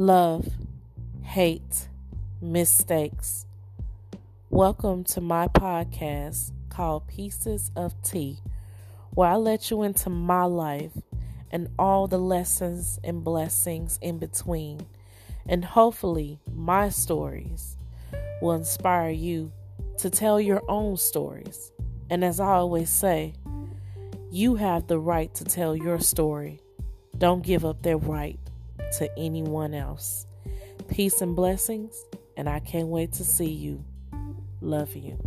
love, hate, mistakes. Welcome to my podcast called Pieces of Tee, where I let you into my life and all the lessons and blessings in between. And hopefully, my stories will inspire you to tell your own stories. And as I always say, you have the right to tell your story. Don't give up their right to anyone else. Peace and blessings, and I can't wait to see you. Love you.